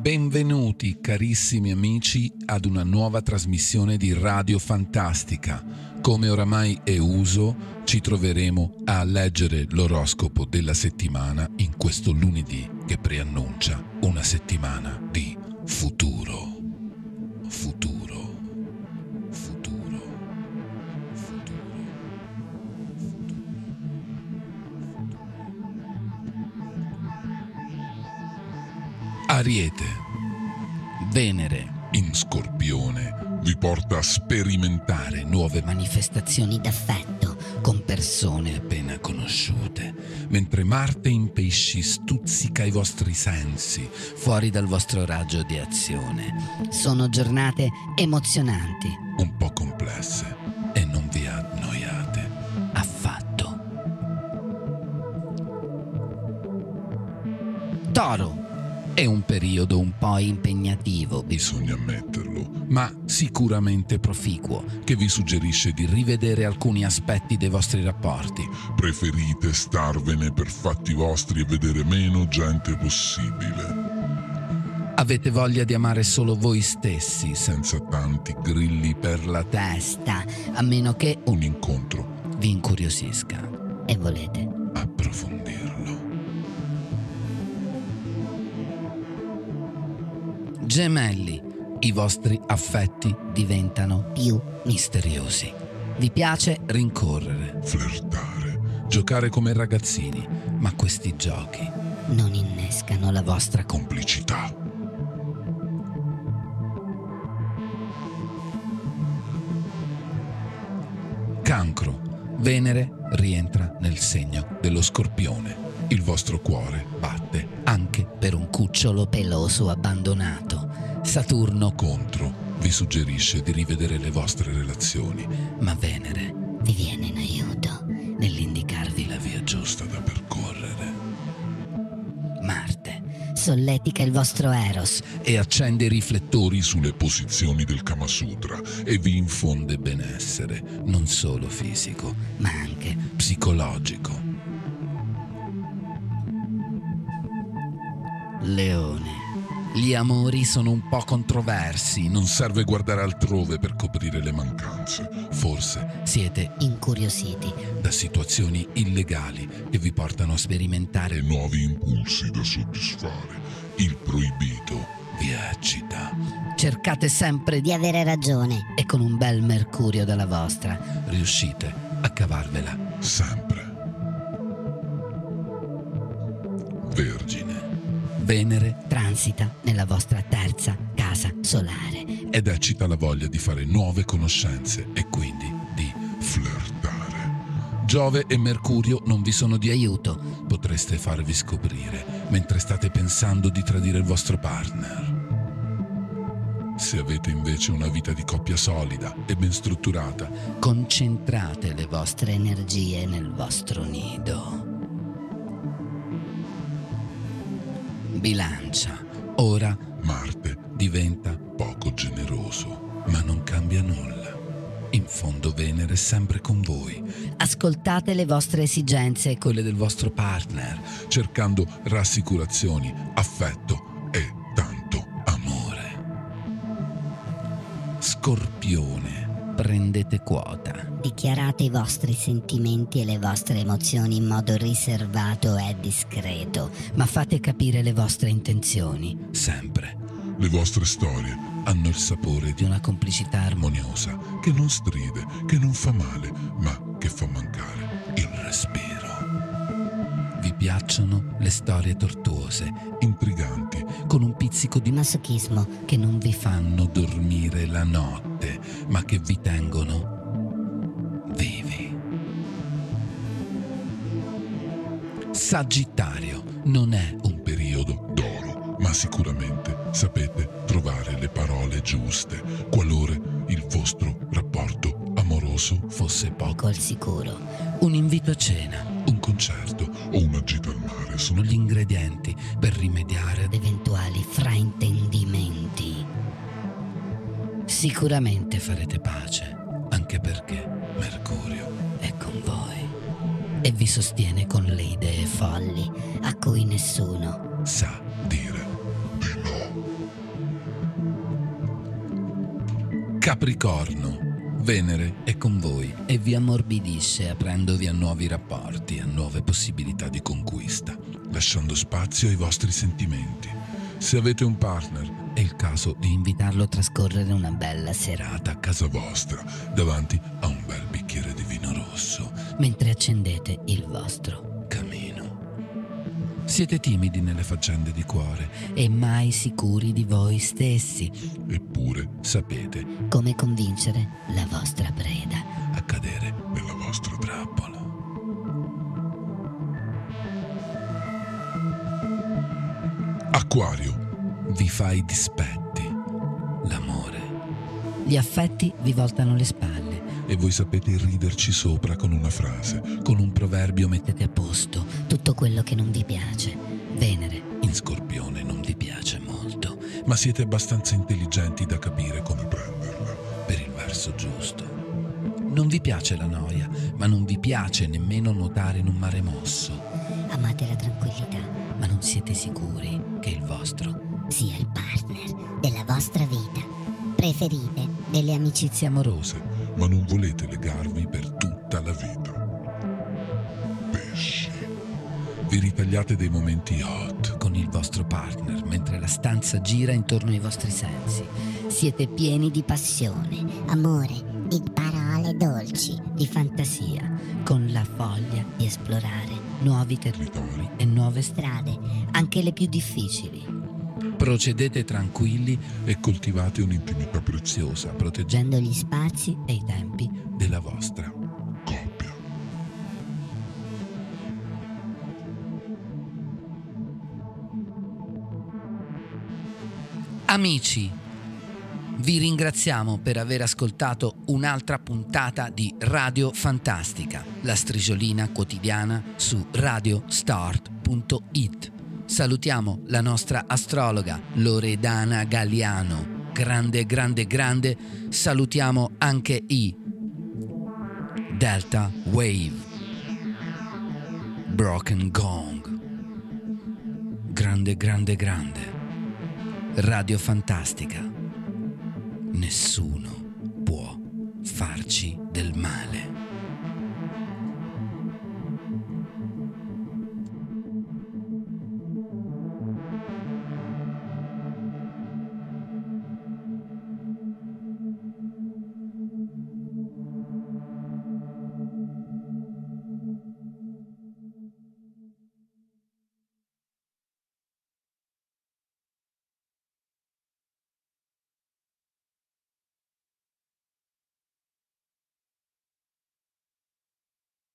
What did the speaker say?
Benvenuti carissimi amici ad una nuova trasmissione di Radio Fantastica. Come oramai è uso, ci troveremo a leggere l'oroscopo della settimana in questo lunedì che preannuncia una settimana di futuro. Futuro. Ariete. Venere in Scorpione vi porta a sperimentare nuove manifestazioni d'affetto con persone appena conosciute, mentre Marte in Pesci stuzzica i vostri sensi fuori dal vostro raggio di azione. Sono giornate emozionanti, un po' complesse e non vi annoiate affatto. Toro è un periodo un po' impegnativo, bisogna ammetterlo, ma sicuramente proficuo, che vi suggerisce di rivedere alcuni aspetti dei vostri rapporti. Preferite starvene per fatti vostri e vedere meno gente possibile. Avete voglia di amare solo voi stessi, senza tanti grilli per la testa, a meno che un incontro vi incuriosisca e volete approfondirlo. Gemelli, i vostri affetti diventano più misteriosi. Vi piace rincorrere, flirtare, giocare come ragazzini, ma questi giochi non innescano la vostra complicità. Cancro. Venere rientra nel segno dello scorpione il vostro cuore batte anche per un cucciolo peloso abbandonato. Saturno contro vi suggerisce di rivedere le vostre relazioni, ma Venere vi viene in aiuto nell'indicarvi la via giusta da percorrere. Marte solletica il vostro Eros e accende i riflettori sulle posizioni del Kama Sutra e vi infonde benessere, non solo fisico, ma anche psicologico. Leone. Gli amori sono un po' controversi. Non serve guardare altrove per coprire le mancanze. Forse siete incuriositi da situazioni illegali che vi portano a sperimentare nuovi impulsi da soddisfare. Il proibito vi eccita. Cercate sempre di avere ragione e con un bel mercurio dalla vostra riuscite a cavarvela sempre. Venere transita nella vostra terza casa solare. Ed eccita la voglia di fare nuove conoscenze e quindi di flirtare. Giove e Mercurio non vi sono di aiuto. Potreste farvi scoprire mentre state pensando di tradire il vostro partner. Se avete invece una vita di coppia solida e ben strutturata, concentrate le vostre energie nel vostro nido. Bilancia. Ora Marte diventa poco generoso, ma non cambia nulla. In fondo Venere è sempre con voi. Ascoltate le vostre esigenze e quelle del vostro partner, cercando rassicurazioni, affetto e tanto amore. Scorpione prendete quota. Dichiarate i vostri sentimenti e le vostre emozioni in modo riservato e discreto, ma fate capire le vostre intenzioni. Sempre. Le vostre storie hanno il sapore di una complicità armoniosa che non stride, che non fa male, ma che fa mancare il respiro. Vi piacciono le storie tortuose, intriganti, con un pizzico di masochismo che non vi fanno dormire la notte, ma che vi tengono Sagittario non è un periodo d'oro, ma sicuramente sapete trovare le parole giuste qualora il vostro rapporto amoroso fosse poco al sicuro. Un invito a cena un concerto o una gita al mare sono gli ingredienti per rimediare ad eventuali fraintendimenti. Sicuramente farete pace, anche perché Mercurio. E vi sostiene con le idee folli a cui nessuno sa dire di no. Capricorno. Venere è con voi e vi ammorbidisce aprendovi a nuovi rapporti, a nuove possibilità di conquista, lasciando spazio ai vostri sentimenti. Se avete un partner, è il caso di invitarlo a trascorrere una bella serata a casa vostra, davanti a un bel bicchiere di vino rosso, mentre accendete il vostro camino. Siete timidi nelle faccende di cuore e mai sicuri di voi stessi. Eppure sapete come convincere la vostra preda a cadere nella vostra trappola. Acquario, vi fa i dispetti, l'amore. Gli affetti vi voltano le spalle e voi sapete riderci sopra con una frase, con un proverbio mettete a posto tutto quello che non vi piace. Venere. In scorpione non vi piace molto, ma siete abbastanza intelligenti da capire come prenderla per il verso giusto. Non vi piace la noia, ma non vi piace nemmeno nuotare in un mare mosso. Amate la tranquillità, ma non siete sicuri che il vostro sia il partner della vostra vita. Preferite delle amicizie amorose ma non volete legarvi per tutta la vita. Pesci. Vi ritagliate dei momenti hot con il vostro partner mentre la stanza gira intorno ai vostri sensi. Siete pieni di passione, amore, di parole dolci, di fantasia, con la voglia di esplorare nuovi territori e nuove strade, anche le più difficili. Procedete tranquilli e coltivate un'intimità preziosa, proteggendo gli spazi e i tempi della vostra coppia. Amici, vi ringraziamo per aver ascoltato un'altra puntata di Radio Fantastica, la strigiolina quotidiana su radiostart.it. Salutiamo la nostra astrologa Loredana Galliano. Grande, grande, grande. Salutiamo anche i Delta Wave. Broken Gong. Grande, grande, grande. Radio Fantastica. Nessuno può farci del male.